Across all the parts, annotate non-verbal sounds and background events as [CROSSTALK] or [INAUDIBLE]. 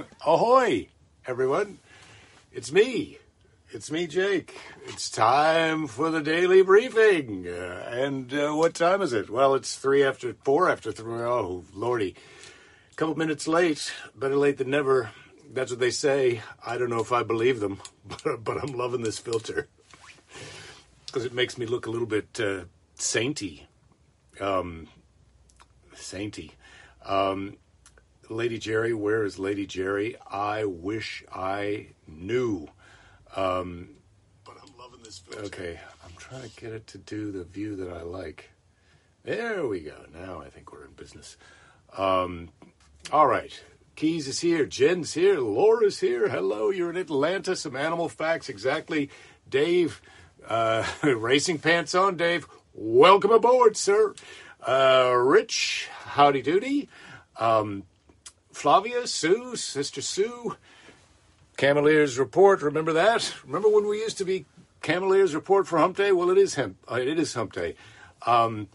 [LAUGHS] Ahoy, everyone. It's me. It's me, Jake. It's time for the daily briefing. Uh, and uh, what time is it? Well, it's three after four after three. Oh, lordy. A couple minutes late. Better late than never. That's what they say. I don't know if I believe them, [LAUGHS] but, but I'm loving this filter because it makes me look a little bit uh, sainty. Um, sainty. Um, Lady Jerry, where is Lady Jerry? I wish I knew. Um, but I'm loving this filter. Okay, I'm trying to get it to do the view that I like. There we go. Now I think we're in business. Um, all right. Keys is here. Jen's here. Laura's here. Hello, you're in Atlanta. Some animal facts. Exactly. Dave, uh, [LAUGHS] racing pants on, Dave. Welcome aboard, sir. Uh, Rich, howdy doody. Um, Flavia, Sue, Sister Sue, Camelier's Report. Remember that? Remember when we used to be Camelier's Report for Hump Day? Well, it is Hump. Uh, it is Hump Day. Um,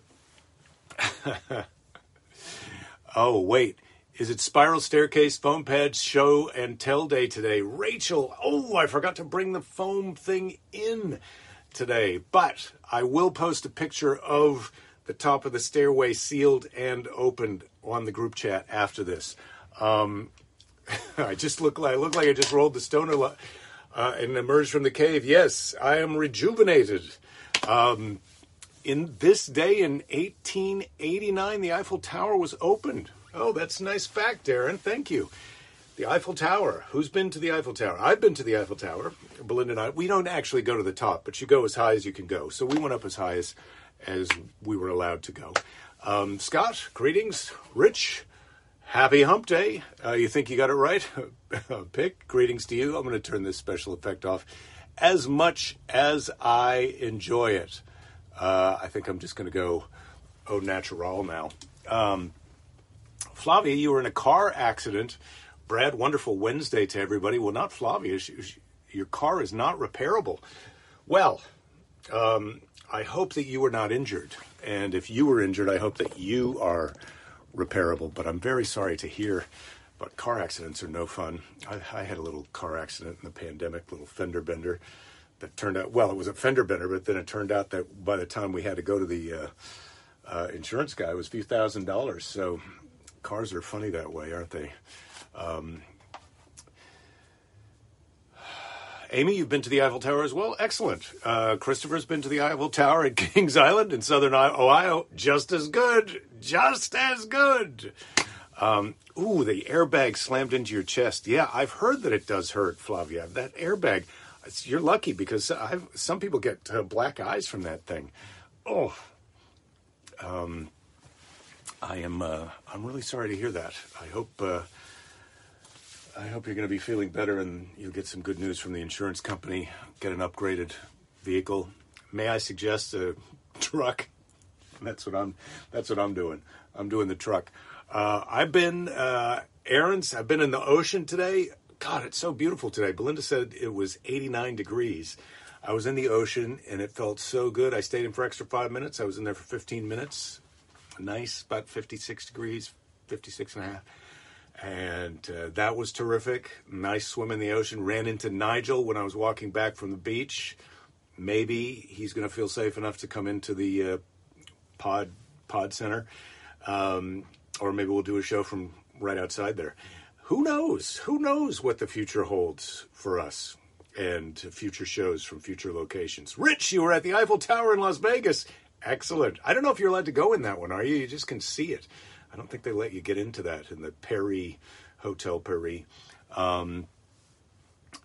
[LAUGHS] oh wait, is it Spiral Staircase Foam Pads Show and Tell Day today? Rachel, oh, I forgot to bring the foam thing in today, but I will post a picture of the top of the stairway sealed and opened on the group chat after this. Um, [LAUGHS] I just look like I look like I just rolled the stoner uh, and emerged from the cave. Yes, I am rejuvenated. Um, in this day in 1889, the Eiffel Tower was opened. Oh, that's a nice fact, Darren. Thank you. The Eiffel Tower. Who's been to the Eiffel Tower? I've been to the Eiffel Tower. Belinda and I. We don't actually go to the top, but you go as high as you can go. So we went up as high as as we were allowed to go. Um, Scott, greetings. Rich, happy hump day. Uh, you think you got it right? [LAUGHS] Pick, greetings to you. I'm going to turn this special effect off. As much as I enjoy it, uh, I think I'm just going to go au natural now. Um, Flavia, you were in a car accident. Brad, wonderful Wednesday to everybody. Well, not Flavia. She, she, your car is not repairable. Well, um, I hope that you were not injured. And if you were injured, I hope that you are repairable. But I'm very sorry to hear. But car accidents are no fun. I, I had a little car accident in the pandemic, little fender bender that turned out, well, it was a fender bender, but then it turned out that by the time we had to go to the uh, uh, insurance guy, it was a few thousand dollars. So cars are funny that way, aren't they? Um, Amy, you've been to the Eiffel Tower as well. Excellent. Uh, Christopher's been to the Eiffel Tower at [LAUGHS] Kings Island in southern Ohio. Just as good. Just as good. Um, ooh, the airbag slammed into your chest. Yeah, I've heard that it does hurt, Flavia. That airbag, you're lucky because I've, some people get uh, black eyes from that thing. Oh, um, I am. Uh, I'm really sorry to hear that. I hope. I hope you're going to be feeling better and you'll get some good news from the insurance company. Get an upgraded vehicle. May I suggest a [LAUGHS] truck? That's what I'm. That's what I'm doing. I'm doing the truck. Uh, I've been uh, errands. I've been in the ocean today. God, it's so beautiful today. Belinda said it was 89 degrees. I was in the ocean and it felt so good. I stayed in for extra five minutes. I was in there for 15 minutes. Nice, about 56 degrees, 56 and a half and uh, that was terrific. Nice swim in the ocean. Ran into Nigel when I was walking back from the beach. Maybe he's going to feel safe enough to come into the uh, pod pod center, um, or maybe we'll do a show from right outside there. Who knows? Who knows what the future holds for us and future shows from future locations. Rich, you were at the Eiffel Tower in Las Vegas. Excellent. I don't know if you're allowed to go in that one, are you? You just can see it. I don't think they let you get into that in the Paris Hotel Paris. Um,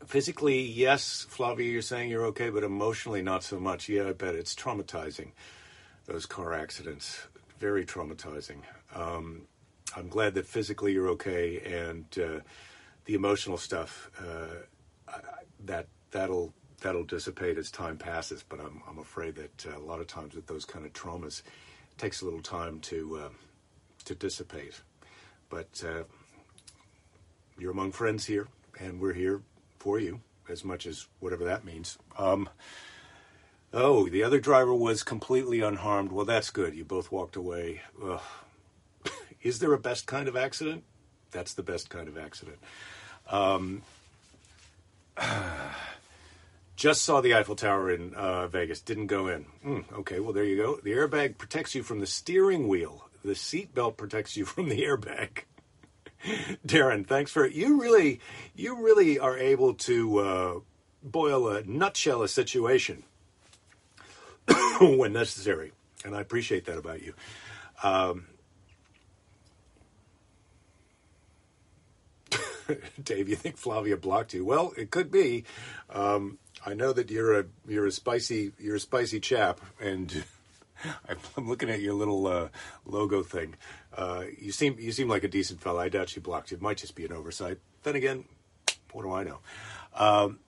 physically, yes, Flavia, you're saying you're okay, but emotionally, not so much. Yeah, I bet it's traumatizing. Those car accidents, very traumatizing. Um, I'm glad that physically you're okay, and uh, the emotional stuff uh, that that'll that'll dissipate as time passes. But I'm I'm afraid that uh, a lot of times with those kind of traumas, it takes a little time to uh, to dissipate. But uh, you're among friends here, and we're here for you as much as whatever that means. Um, oh, the other driver was completely unharmed. Well, that's good. You both walked away. Ugh. [LAUGHS] Is there a best kind of accident? That's the best kind of accident. Um, [SIGHS] just saw the Eiffel Tower in uh, Vegas. Didn't go in. Mm, okay, well there you go. The airbag protects you from the steering wheel. The seatbelt protects you [LAUGHS] from the airbag. Darren, thanks for it. you. Really, you really are able to uh, boil a nutshell a situation [COUGHS] when necessary, and I appreciate that about you. Um, [LAUGHS] Dave, you think Flavia blocked you? Well, it could be. Um, I know that you're a you're a spicy you're a spicy chap, and [LAUGHS] I'm looking at your little uh, logo thing. Uh, you seem you seem like a decent fellow. I doubt she blocked you. It might just be an oversight. Then again, what do I know? Um,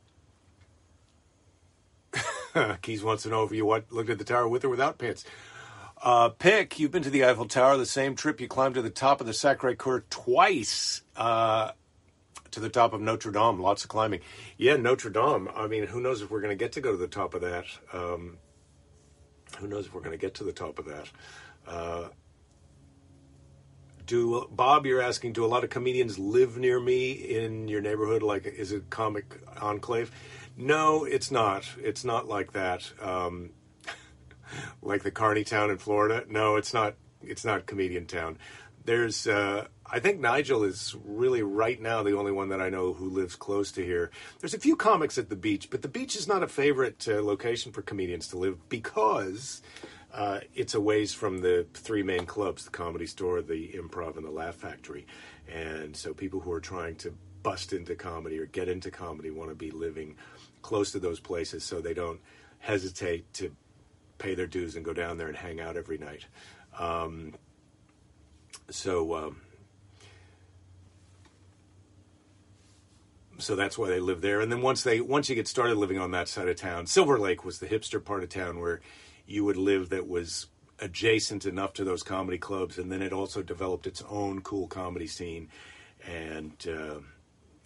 [LAUGHS] Keys wants to know if you what, looked at the tower with or without pants. Uh, Pick, you've been to the Eiffel Tower, the same trip you climbed to the top of the Sacre Coeur twice. Uh, to the top of Notre Dame. Lots of climbing. Yeah, Notre Dame. I mean, who knows if we're going to get to go to the top of that? Um, who knows if we're going to get to the top of that? Uh, do Bob? You're asking. Do a lot of comedians live near me in your neighborhood? Like, is it comic enclave? No, it's not. It's not like that. Um, [LAUGHS] like the Carney Town in Florida. No, it's not. It's not comedian town. There's. Uh, I think Nigel is really right now the only one that I know who lives close to here. There's a few comics at the beach, but the beach is not a favorite uh, location for comedians to live because uh, it's a ways from the three main clubs the Comedy Store, the Improv, and the Laugh Factory. And so people who are trying to bust into comedy or get into comedy want to be living close to those places so they don't hesitate to pay their dues and go down there and hang out every night. Um, so, um, so that's why they live there. And then once they once you get started living on that side of town, Silver Lake was the hipster part of town where you would live that was adjacent enough to those comedy clubs, and then it also developed its own cool comedy scene. And uh,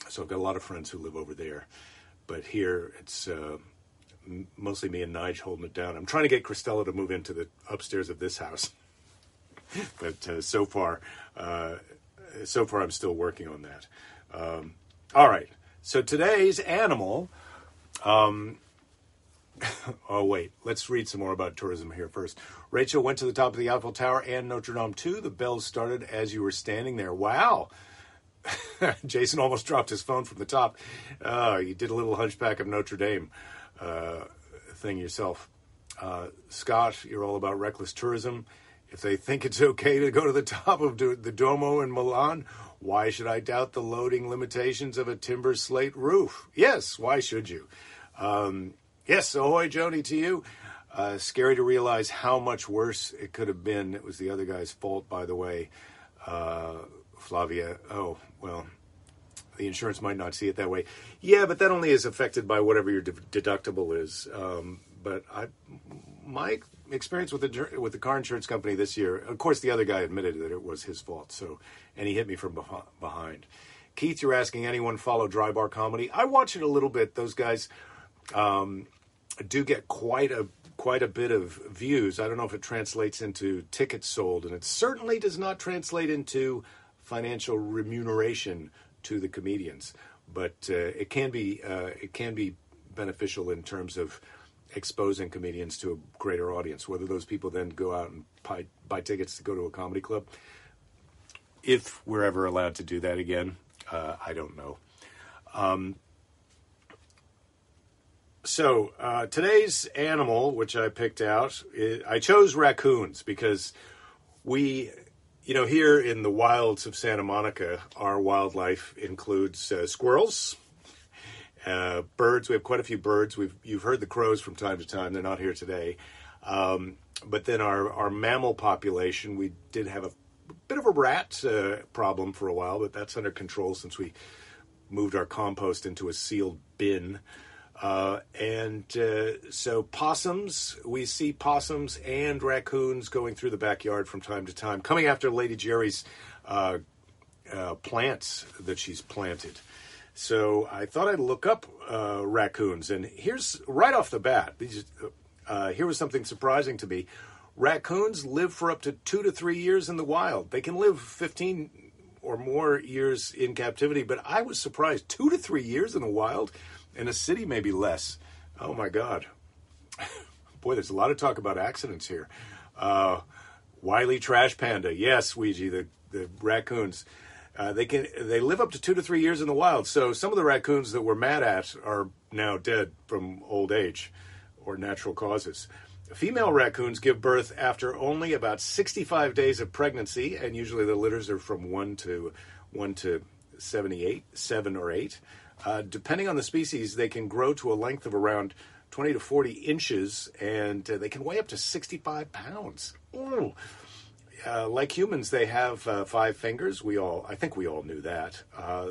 so I've got a lot of friends who live over there. But here it's uh, mostly me and Nige holding it down. I'm trying to get Christella to move into the upstairs of this house, [LAUGHS] but uh, so far, uh, so far I'm still working on that. Um, all right. So today's animal. Um, [LAUGHS] oh, wait. Let's read some more about tourism here first. Rachel went to the top of the Eiffel Tower and Notre Dame too. The bells started as you were standing there. Wow. [LAUGHS] Jason almost dropped his phone from the top. Uh, you did a little Hunchback of Notre Dame uh, thing yourself. Uh, Scott, you're all about reckless tourism. If they think it's okay to go to the top of the Duomo in Milan, why should I doubt the loading limitations of a timber slate roof? Yes, why should you? Um, yes, ahoy, Joni, to you. Uh, scary to realize how much worse it could have been. It was the other guy's fault, by the way. Uh, Flavia, oh, well, the insurance might not see it that way. Yeah, but that only is affected by whatever your de- deductible is. Um, but I, my experience with the with the car insurance company this year, of course, the other guy admitted that it was his fault. So, and he hit me from behind. Keith, you're asking anyone follow Dry Bar Comedy? I watch it a little bit. Those guys um, do get quite a quite a bit of views. I don't know if it translates into tickets sold, and it certainly does not translate into financial remuneration to the comedians. But uh, it can be uh, it can be beneficial in terms of exposing comedians to a greater audience. Whether those people then go out and buy, buy tickets to go to a comedy club, if we're ever allowed to do that again, uh, I don't know. Um, so uh, today's animal, which I picked out, I chose raccoons because we, you know, here in the wilds of Santa Monica, our wildlife includes uh, squirrels, uh, birds, we have quite a few birds. We've you've heard the crows from time to time. They're not here today. Um, but then our our mammal population, we did have a bit of a rat uh, problem for a while, but that's under control since we moved our compost into a sealed bin. Uh, and uh, so possums, we see possums and raccoons going through the backyard from time to time, coming after Lady Jerry's uh, uh plants that she's planted. So I thought I'd look up uh, raccoons, and here's right off the bat. These, uh, here was something surprising to me. Raccoons live for up to two to three years in the wild. They can live 15 or more years in captivity, but I was surprised. Two to three years in the wild, in a city, maybe less. Oh my God. [LAUGHS] Boy, there's a lot of talk about accidents here. Uh, Wiley Trash Panda. Yes, Ouija, the, the raccoons. Uh, they can they live up to two to three years in the wild. So some of the raccoons that we're mad at are now dead from old age or natural causes. Female raccoons give birth after only about 65 days of pregnancy, and usually the litters are from one to one to 78, seven or eight. Uh, depending on the species, they can grow to a length of around 20 to 40 inches, and uh, they can weigh up to 65 pounds. Ooh. Uh, like humans, they have uh, five fingers. We all, I think, we all knew that. Uh,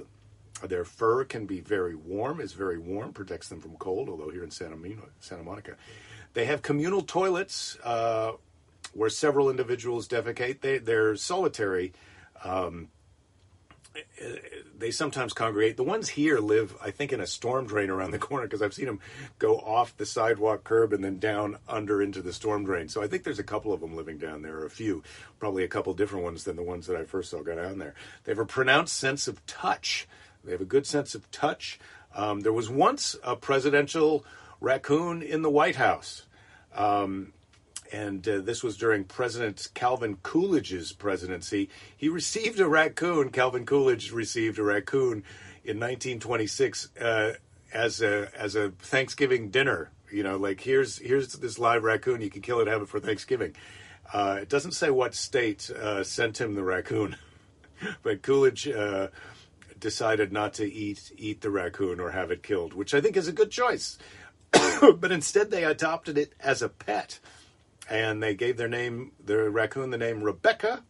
their fur can be very warm, is very warm, protects them from cold. Although here in Santa, Santa Monica, they have communal toilets uh, where several individuals defecate. They, they're solitary. Um, they sometimes congregate. The ones here live, I think, in a storm drain around the corner because I've seen them go off the sidewalk curb and then down under into the storm drain. So I think there's a couple of them living down there, or a few, probably a couple different ones than the ones that I first saw go down there. They have a pronounced sense of touch. They have a good sense of touch. Um, there was once a presidential raccoon in the White House. Um, and uh, this was during President Calvin Coolidge's presidency. He received a raccoon. Calvin Coolidge received a raccoon in 1926 uh, as a as a Thanksgiving dinner. You know, like here's here's this live raccoon. You can kill it, have it for Thanksgiving. Uh, it doesn't say what state uh, sent him the raccoon, [LAUGHS] but Coolidge uh, decided not to eat eat the raccoon or have it killed, which I think is a good choice. [COUGHS] but instead, they adopted it as a pet and they gave their name, their raccoon, the name Rebecca.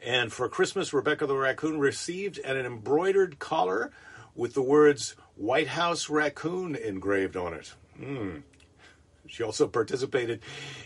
And for Christmas, Rebecca the raccoon received an embroidered collar with the words White House Raccoon engraved on it. Mm. She also participated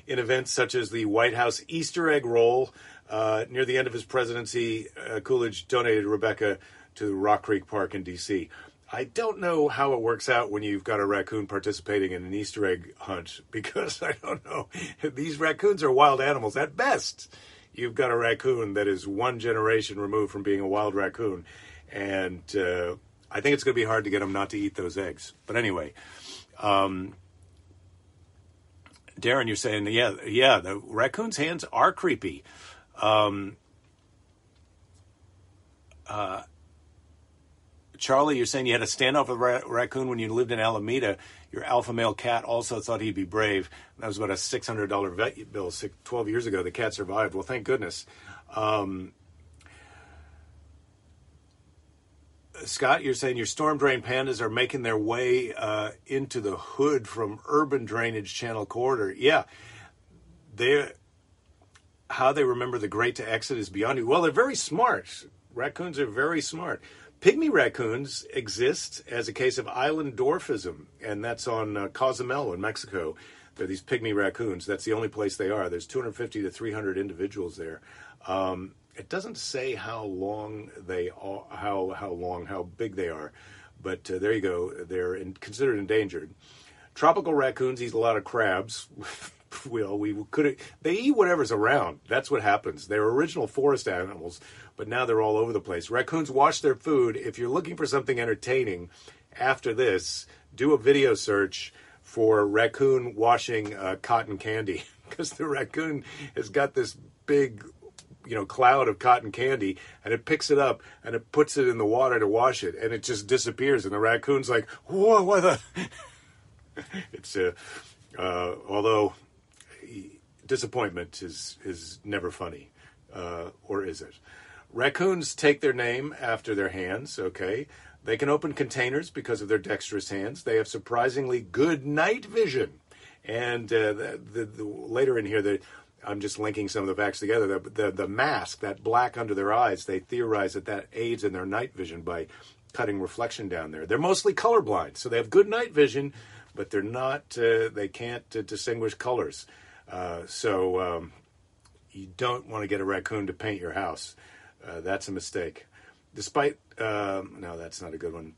in events such as the White House Easter egg roll. Uh, near the end of his presidency, uh, Coolidge donated Rebecca to Rock Creek Park in D.C. I don't know how it works out when you've got a raccoon participating in an Easter egg hunt [LAUGHS] because I don't know. These raccoons are wild animals at best. You've got a raccoon that is one generation removed from being a wild raccoon, and uh, I think it's going to be hard to get them not to eat those eggs. But anyway, um, Darren, you're saying, yeah, yeah, the raccoon's hands are creepy. Um, uh, Charlie, you're saying you had a standoff with a ra- raccoon when you lived in Alameda. Your alpha male cat also thought he'd be brave. That was about a $600 vet bill six, 12 years ago. The cat survived. Well, thank goodness. Um, Scott, you're saying your storm drain pandas are making their way uh, into the hood from urban drainage channel corridor. Yeah, they how they remember the great to exit is beyond you. Well, they're very smart. Raccoons are very smart. Pygmy raccoons exist as a case of island dwarfism, and that's on uh, Cozumel in Mexico. They're these pygmy raccoons. That's the only place they are. There's 250 to 300 individuals there. Um, it doesn't say how long they are, how how long, how big they are, but uh, there you go. They're in, considered endangered. Tropical raccoons eat a lot of crabs. [LAUGHS] well, we could they eat whatever's around. That's what happens. They're original forest animals but now they're all over the place. Raccoons wash their food. If you're looking for something entertaining after this, do a video search for raccoon washing uh, cotton candy [LAUGHS] because the raccoon has got this big you know cloud of cotton candy and it picks it up and it puts it in the water to wash it and it just disappears and the raccoon's like whoa what the [LAUGHS] it's uh, uh, although disappointment is is never funny uh, or is it Raccoons take their name after their hands, okay? They can open containers because of their dexterous hands. They have surprisingly good night vision. And uh, the, the, the, later in here, the, I'm just linking some of the facts together. The, the, the mask, that black under their eyes, they theorize that that aids in their night vision by cutting reflection down there. They're mostly colorblind, so they have good night vision, but they're not. Uh, they can't uh, distinguish colors. Uh, so um, you don't want to get a raccoon to paint your house. Uh, that's a mistake. Despite, uh, no, that's not a good one.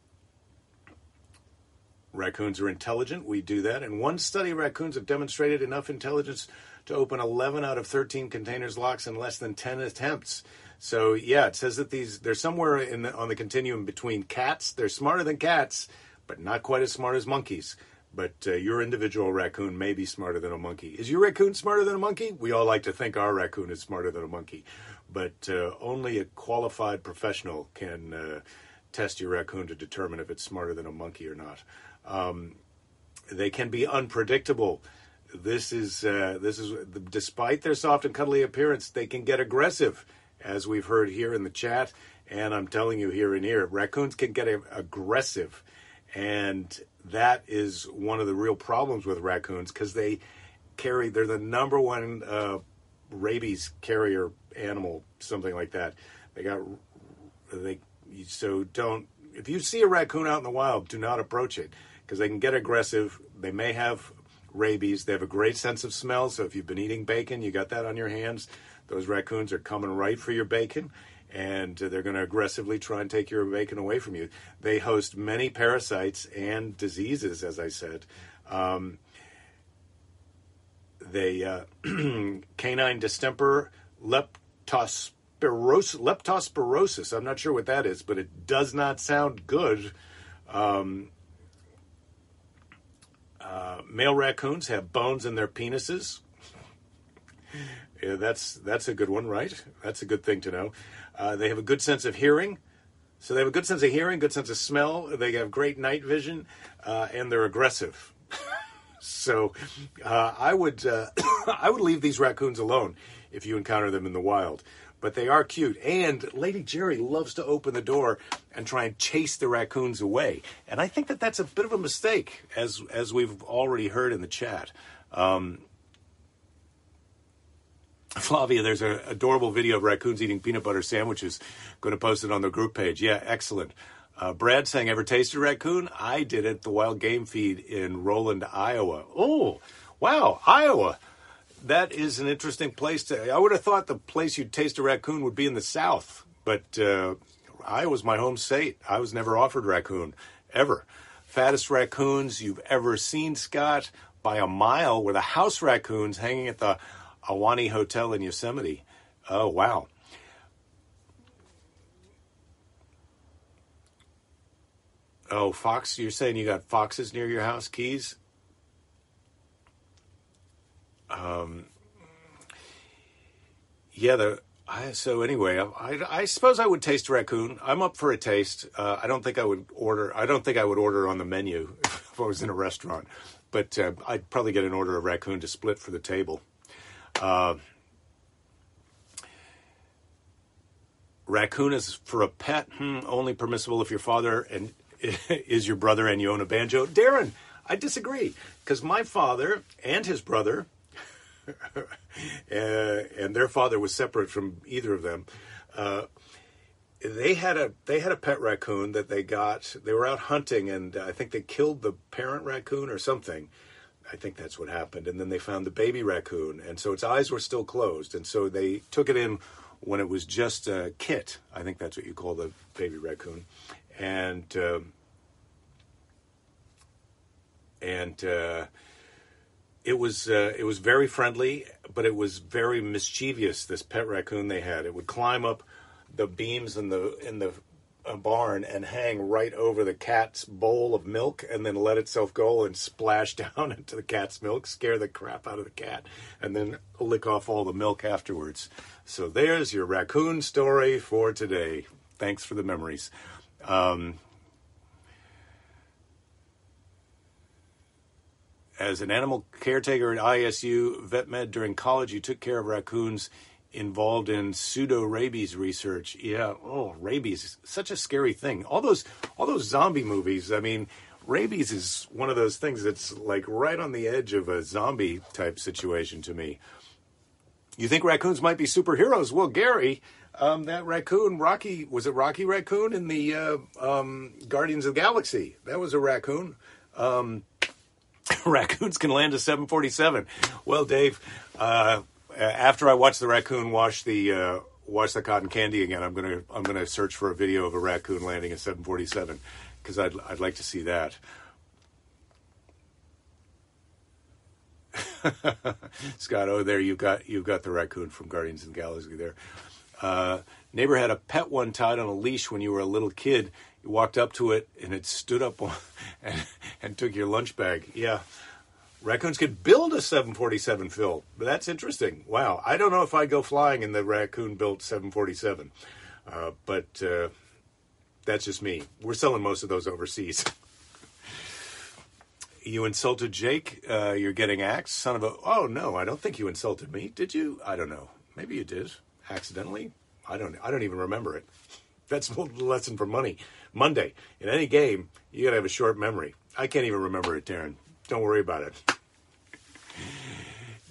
Raccoons are intelligent. We do that. In one study, raccoons have demonstrated enough intelligence to open 11 out of 13 containers locks in less than 10 attempts. So yeah, it says that these they're somewhere in the, on the continuum between cats. They're smarter than cats, but not quite as smart as monkeys. But uh, your individual raccoon may be smarter than a monkey. Is your raccoon smarter than a monkey? We all like to think our raccoon is smarter than a monkey, but uh, only a qualified professional can uh, test your raccoon to determine if it's smarter than a monkey or not. Um, they can be unpredictable. This is uh, this is despite their soft and cuddly appearance, they can get aggressive, as we've heard here in the chat. And I'm telling you here and here, raccoons can get aggressive, and that is one of the real problems with raccoons because they carry. They're the number one uh, rabies carrier animal, something like that. They got they so don't if you see a raccoon out in the wild, do not approach it because they can get aggressive. They may have rabies. They have a great sense of smell. So if you've been eating bacon, you got that on your hands. Those raccoons are coming right for your bacon and they're going to aggressively try and take your bacon away from you. They host many parasites and diseases, as I said. Um, they uh, [CLEARS THROAT] canine distemper, leptospirosis, leptospirosis. I'm not sure what that is, but it does not sound good. Um, uh, male raccoons have bones in their penises. Yeah, that's that's a good one, right? That's a good thing to know. Uh, they have a good sense of hearing. So they have a good sense of hearing, good sense of smell. They have great night vision, uh, and they're aggressive. [LAUGHS] so uh, I would uh, [COUGHS] I would leave these raccoons alone if you encounter them in the wild. But they are cute, and Lady Jerry loves to open the door and try and chase the raccoons away. And I think that that's a bit of a mistake, as as we've already heard in the chat. Um, [LAUGHS] Flavia, there's an adorable video of raccoons eating peanut butter sandwiches. Going to post it on the group page. Yeah, excellent. Uh, Brad saying, ever tasted raccoon? I did it, the wild game feed in Roland, Iowa. Oh, wow, Iowa. That is an interesting place to. I would have thought the place you'd taste a raccoon would be in the South, but uh, Iowa's my home state. I was never offered raccoon, ever. Fattest raccoons you've ever seen, Scott, by a mile, were the house raccoons hanging at the Ahwahnee Hotel in Yosemite. Oh, wow. Oh, fox, you're saying you got foxes near your house, Keys? Um, yeah, the I, so anyway, I, I, suppose I would taste raccoon. I'm up for a taste. Uh, I don't think I would order. I don't think I would order on the menu [LAUGHS] if I was in a restaurant, but uh, I'd probably get an order of raccoon to split for the table. Uh, raccoon is for a pet hmm, only permissible if your father and [LAUGHS] is your brother and you own a banjo. Darren, I disagree because my father and his brother, [LAUGHS] uh, and their father was separate from either of them. Uh, they had a they had a pet raccoon that they got. They were out hunting, and I think they killed the parent raccoon or something. I think that's what happened. And then they found the baby raccoon, and so its eyes were still closed, and so they took it in when it was just a kit. I think that's what you call the baby raccoon, and uh, and uh, it was uh, it was very friendly, but it was very mischievous. This pet raccoon they had, it would climb up the beams in the in the a barn and hang right over the cat's bowl of milk and then let itself go and splash [LAUGHS] down into the cat's milk, scare the crap out of the cat, and then lick off all the milk afterwards. So there's your raccoon story for today. Thanks for the memories. Um, as an animal caretaker at ISU vet med during college, you took care of raccoons involved in pseudorabies research. Yeah, oh, rabies, such a scary thing. All those all those zombie movies. I mean, rabies is one of those things that's like right on the edge of a zombie type situation to me. You think raccoons might be superheroes? Well, Gary, um, that raccoon, Rocky, was it Rocky Raccoon in the uh, um, Guardians of the Galaxy? That was a raccoon. Um, [LAUGHS] raccoons can land a 747. Well, Dave, uh, after I watch the raccoon wash the uh, wash the cotton candy again, I'm gonna I'm gonna search for a video of a raccoon landing a 747 because I'd I'd like to see that. [LAUGHS] Scott, oh, there you got you've got the raccoon from Guardians of the Galaxy. There, uh, neighbor had a pet one tied on a leash when you were a little kid. You walked up to it and it stood up [LAUGHS] and, and took your lunch bag. Yeah, raccoons could build a 747, Phil. That's interesting. Wow, I don't know if I'd go flying in the raccoon-built 747, uh, but uh, that's just me. We're selling most of those overseas. [LAUGHS] you insulted Jake. Uh, you're getting axed, son of a. Oh no, I don't think you insulted me. Did you? I don't know. Maybe you did accidentally. I don't. I don't even remember it. [LAUGHS] That's a lesson for money. Monday in any game, you gotta have a short memory. I can't even remember it, Darren. Don't worry about it.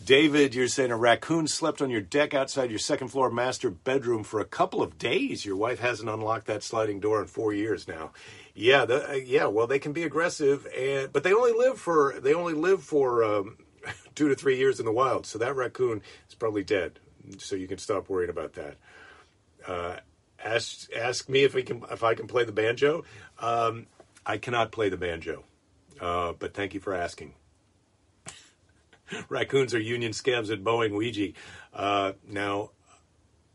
David, you're saying a raccoon slept on your deck outside your second floor master bedroom for a couple of days. Your wife hasn't unlocked that sliding door in four years now. Yeah, the, uh, yeah. Well, they can be aggressive, and but they only live for they only live for um, [LAUGHS] two to three years in the wild. So that raccoon is probably dead. So you can stop worrying about that. Uh, ask ask me if we can if I can play the banjo. Um, I cannot play the banjo, uh, but thank you for asking. [LAUGHS] Raccoons are union scabs at Boeing Ouija. Uh, now,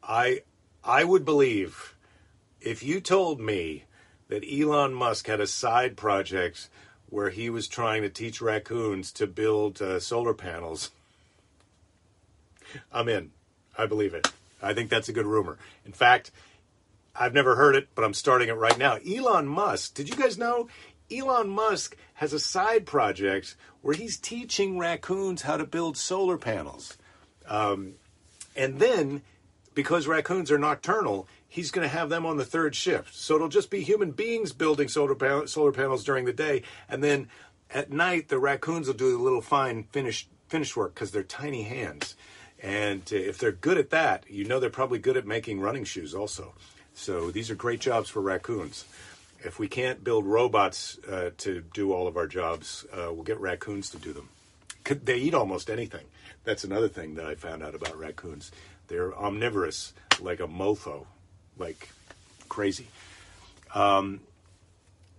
I I would believe if you told me that Elon Musk had a side project where he was trying to teach raccoons to build uh, solar panels. I'm in. I believe it. I think that's a good rumor. In fact, I've never heard it, but I'm starting it right now. Elon Musk, did you guys know Elon Musk has a side project where he's teaching raccoons how to build solar panels. Um, and then, because raccoons are nocturnal, he's going to have them on the third shift. So it'll just be human beings building solar, pan- solar panels during the day. And then at night, the raccoons will do the little fine finish, finish work because they're tiny hands. And uh, if they're good at that, you know they're probably good at making running shoes also. So these are great jobs for raccoons if we can't build robots uh, to do all of our jobs, uh, we'll get raccoons to do them. They eat almost anything. That's another thing that I found out about raccoons. They're omnivorous, like a mofo, like crazy. Um,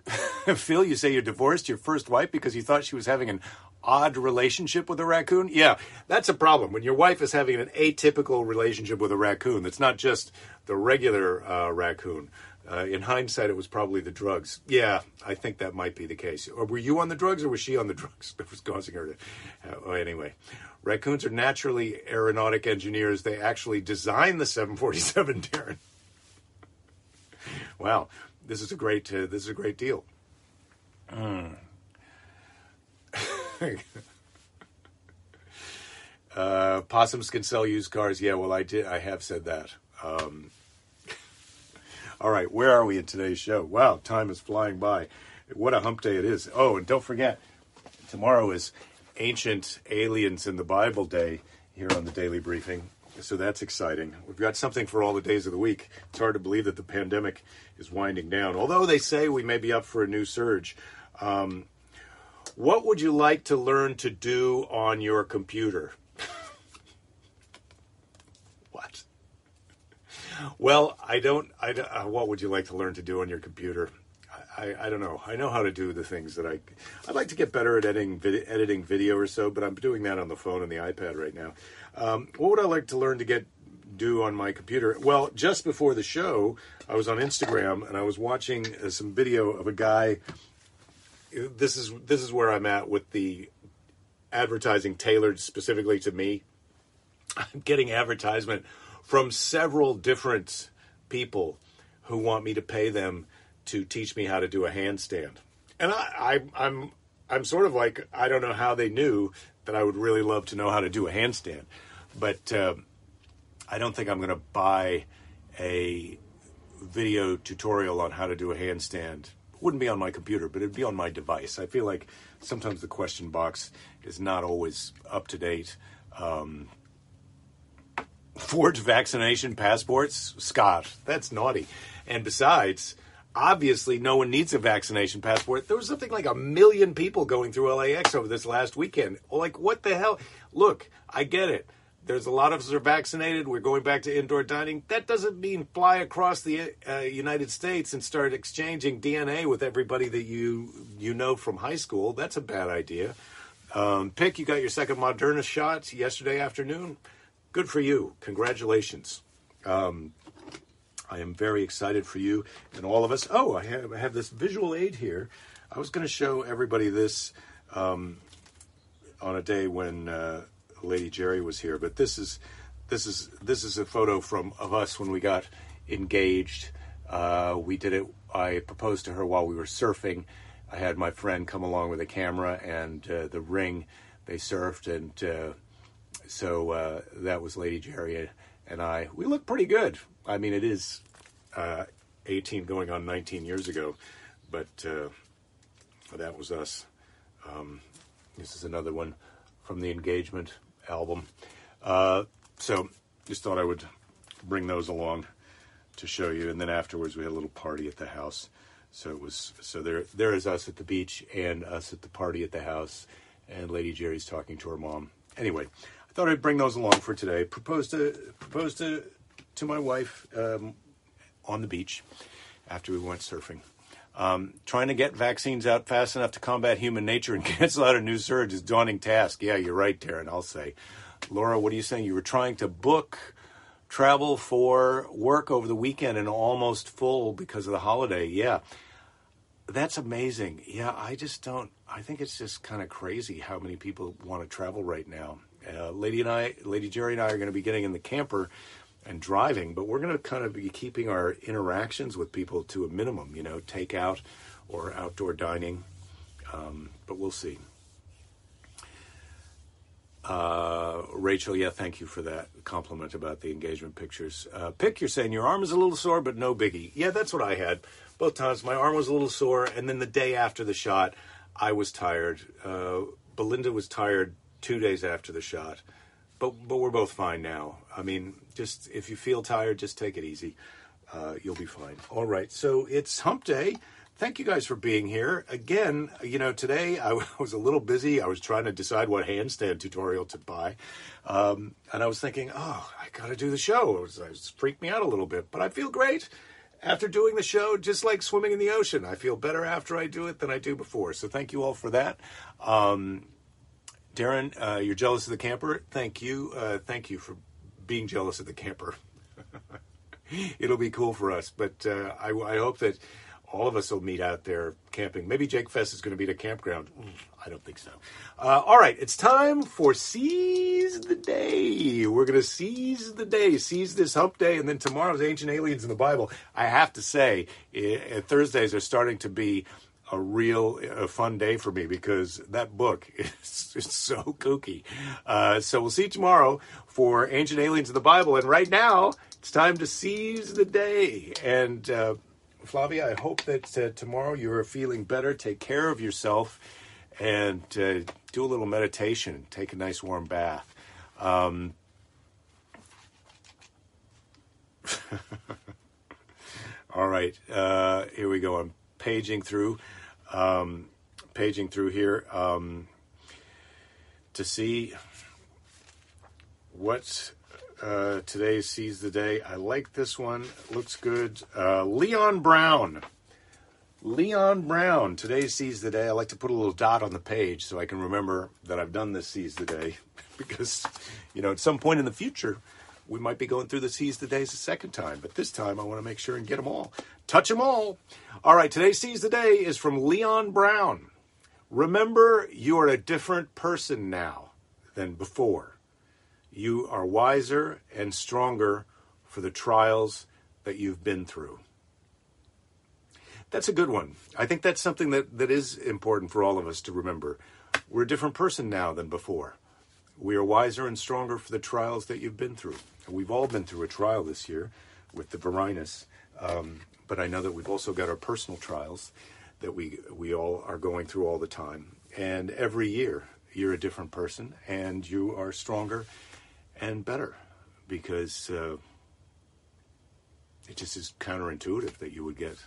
[LAUGHS] Phil, you say you divorced your first wife because you thought she was having an odd relationship with a raccoon? Yeah, that's a problem. When your wife is having an atypical relationship with a raccoon, that's not just the regular uh, raccoon. Uh, in hindsight, it was probably the drugs. Yeah, I think that might be the case. Or were you on the drugs, or was she on the [LAUGHS] drugs that was causing her to? Uh, well, anyway, raccoons are naturally aeronautic engineers. They actually designed the 747, Darren. [LAUGHS] wow, this is a great. Uh, this is a great deal. Mm. [LAUGHS] uh, possums can sell used cars. Yeah, well, I did. I have said that. Um, all right, where are we in today's show? Wow, time is flying by. What a hump day it is. Oh, and don't forget, tomorrow is Ancient Aliens in the Bible Day here on the Daily Briefing. So that's exciting. We've got something for all the days of the week. It's hard to believe that the pandemic is winding down, although they say we may be up for a new surge. Um, what would you like to learn to do on your computer? Well, I don't. I, uh, what would you like to learn to do on your computer? I, I, don't know. I know how to do the things that I. I'd like to get better at editing, vid, editing video or so, but I'm doing that on the phone and the iPad right now. Um, what would I like to learn to get do on my computer? Well, just before the show, I was on Instagram and I was watching uh, some video of a guy. This is this is where I'm at with the advertising tailored specifically to me. [LAUGHS] I'm getting advertisement from several different people who want me to pay them to teach me how to do a handstand. And I, I, I'm I'm sort of like I don't know how they knew that I would really love to know how to do a handstand, but uh, I don't think I'm going to buy a video tutorial on how to do a handstand. It wouldn't be on my computer, but it'd be on my device. I feel like sometimes the question box is not always up to date. Um, forged vaccination passports, Scott, that's naughty. And besides, obviously, no one needs a vaccination passport. There was something like a million people going through LAX over this last weekend. Like, what the hell? Look, I get it. There's a lot of us are vaccinated. We're going back to indoor dining. That doesn't mean fly across the uh, United States and start exchanging DNA with everybody that you you know from high school. That's a bad idea. Um, Pick, you got your second Moderna shot yesterday afternoon. Good for you. Congratulations. Um, I am very excited for you and all of us. Oh, I have, I have this visual aid here. I was going to show everybody this um, on a day when uh, Lady Jerry was here, but this is this is this is a photo from of us when we got engaged. Uh, we did it. I proposed to her while we were surfing. I had my friend come along with a camera and uh, the ring. They surfed, and uh, so uh, that was Lady Jerry and I. We look pretty good. I mean, it is uh, 18 going on 19 years ago, but uh, that was us. Um, this is another one from the engagement album. Uh, so just thought I would bring those along to show you. And then afterwards, we had a little party at the house. So it was so there. There is us at the beach and us at the party at the house, and Lady Jerry's talking to her mom. Anyway, I thought I'd bring those along for today. Proposed to proposed to to my wife um, on the beach after we went surfing. Um, trying to get vaccines out fast enough to combat human nature and [LAUGHS] cancel out a new surge is daunting task. Yeah, you're right, Darren. I'll say. Laura, what are you saying? You were trying to book travel for work over the weekend and almost full because of the holiday. Yeah. That's amazing. Yeah, I just don't I think it's just kind of crazy how many people want to travel right now. Uh, Lady and I, Lady Jerry and I are going to be getting in the camper and driving, but we're going to kind of be keeping our interactions with people to a minimum, you know, takeout or outdoor dining. Um, but we'll see. Uh, Rachel, yeah, thank you for that compliment about the engagement pictures. Uh, Pick, you're saying your arm is a little sore, but no biggie. Yeah, that's what I had both times. My arm was a little sore, and then the day after the shot, I was tired. Uh, Belinda was tired two days after the shot, but but we're both fine now. I mean, just if you feel tired, just take it easy. Uh, you'll be fine. All right, so it's Hump Day thank you guys for being here. Again, you know, today I [LAUGHS] was a little busy. I was trying to decide what handstand tutorial to buy. Um, and I was thinking, oh, I got to do the show. It, was, it freaked me out a little bit, but I feel great after doing the show, just like swimming in the ocean. I feel better after I do it than I do before. So thank you all for that. Um, Darren, uh, you're jealous of the camper. Thank you. Uh, thank you for being jealous of the camper. [LAUGHS] It'll be cool for us, but uh, I, I hope that all of us will meet out there camping. Maybe Jake Fest is going to be at a campground. I don't think so. Uh, all right, it's time for Seize the Day. We're going to seize the day, seize this hump day, and then tomorrow's Ancient Aliens in the Bible. I have to say, it, Thursdays are starting to be a real a fun day for me because that book [LAUGHS] is, is so kooky. Uh, so we'll see you tomorrow for Ancient Aliens in the Bible. And right now, it's time to seize the day. And uh, Flavia, I hope that uh, tomorrow you are feeling better. Take care of yourself and uh, do a little meditation. Take a nice warm bath. Um, [LAUGHS] all right, uh, here we go. I'm paging through, um, paging through here um, to see what uh, today sees the day. I like this one. Looks good. Uh, Leon Brown. Leon Brown. Today sees the day. I like to put a little dot on the page so I can remember that I've done this sees the day [LAUGHS] because, you know, at some point in the future, we might be going through the Seize the Days a second time, but this time I want to make sure and get them all. Touch them all. All right, today's Seize the Day is from Leon Brown. Remember, you are a different person now than before you are wiser and stronger for the trials that you've been through. That's a good one. I think that's something that, that is important for all of us to remember. We're a different person now than before. We are wiser and stronger for the trials that you've been through. We've all been through a trial this year with the Varinus. Um, but I know that we've also got our personal trials that we we all are going through all the time. And every year you're a different person and you are stronger and better because uh, it just is counterintuitive that you would get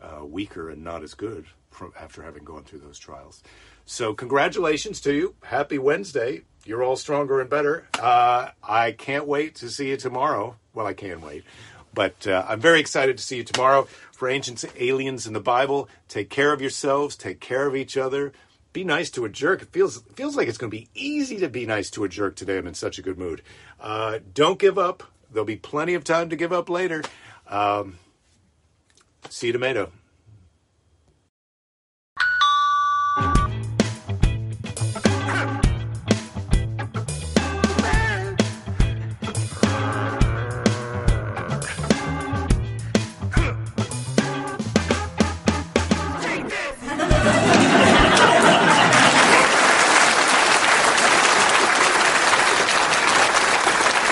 uh, weaker and not as good from after having gone through those trials. So, congratulations to you. Happy Wednesday. You're all stronger and better. Uh, I can't wait to see you tomorrow. Well, I can wait. But uh, I'm very excited to see you tomorrow for Ancient Aliens in the Bible. Take care of yourselves, take care of each other, be nice to a jerk. It feels feels like it's going to be easy to be nice to a jerk today. I'm in such a good mood. Uh, don't give up. There'll be plenty of time to give up later. Um, see you tomato.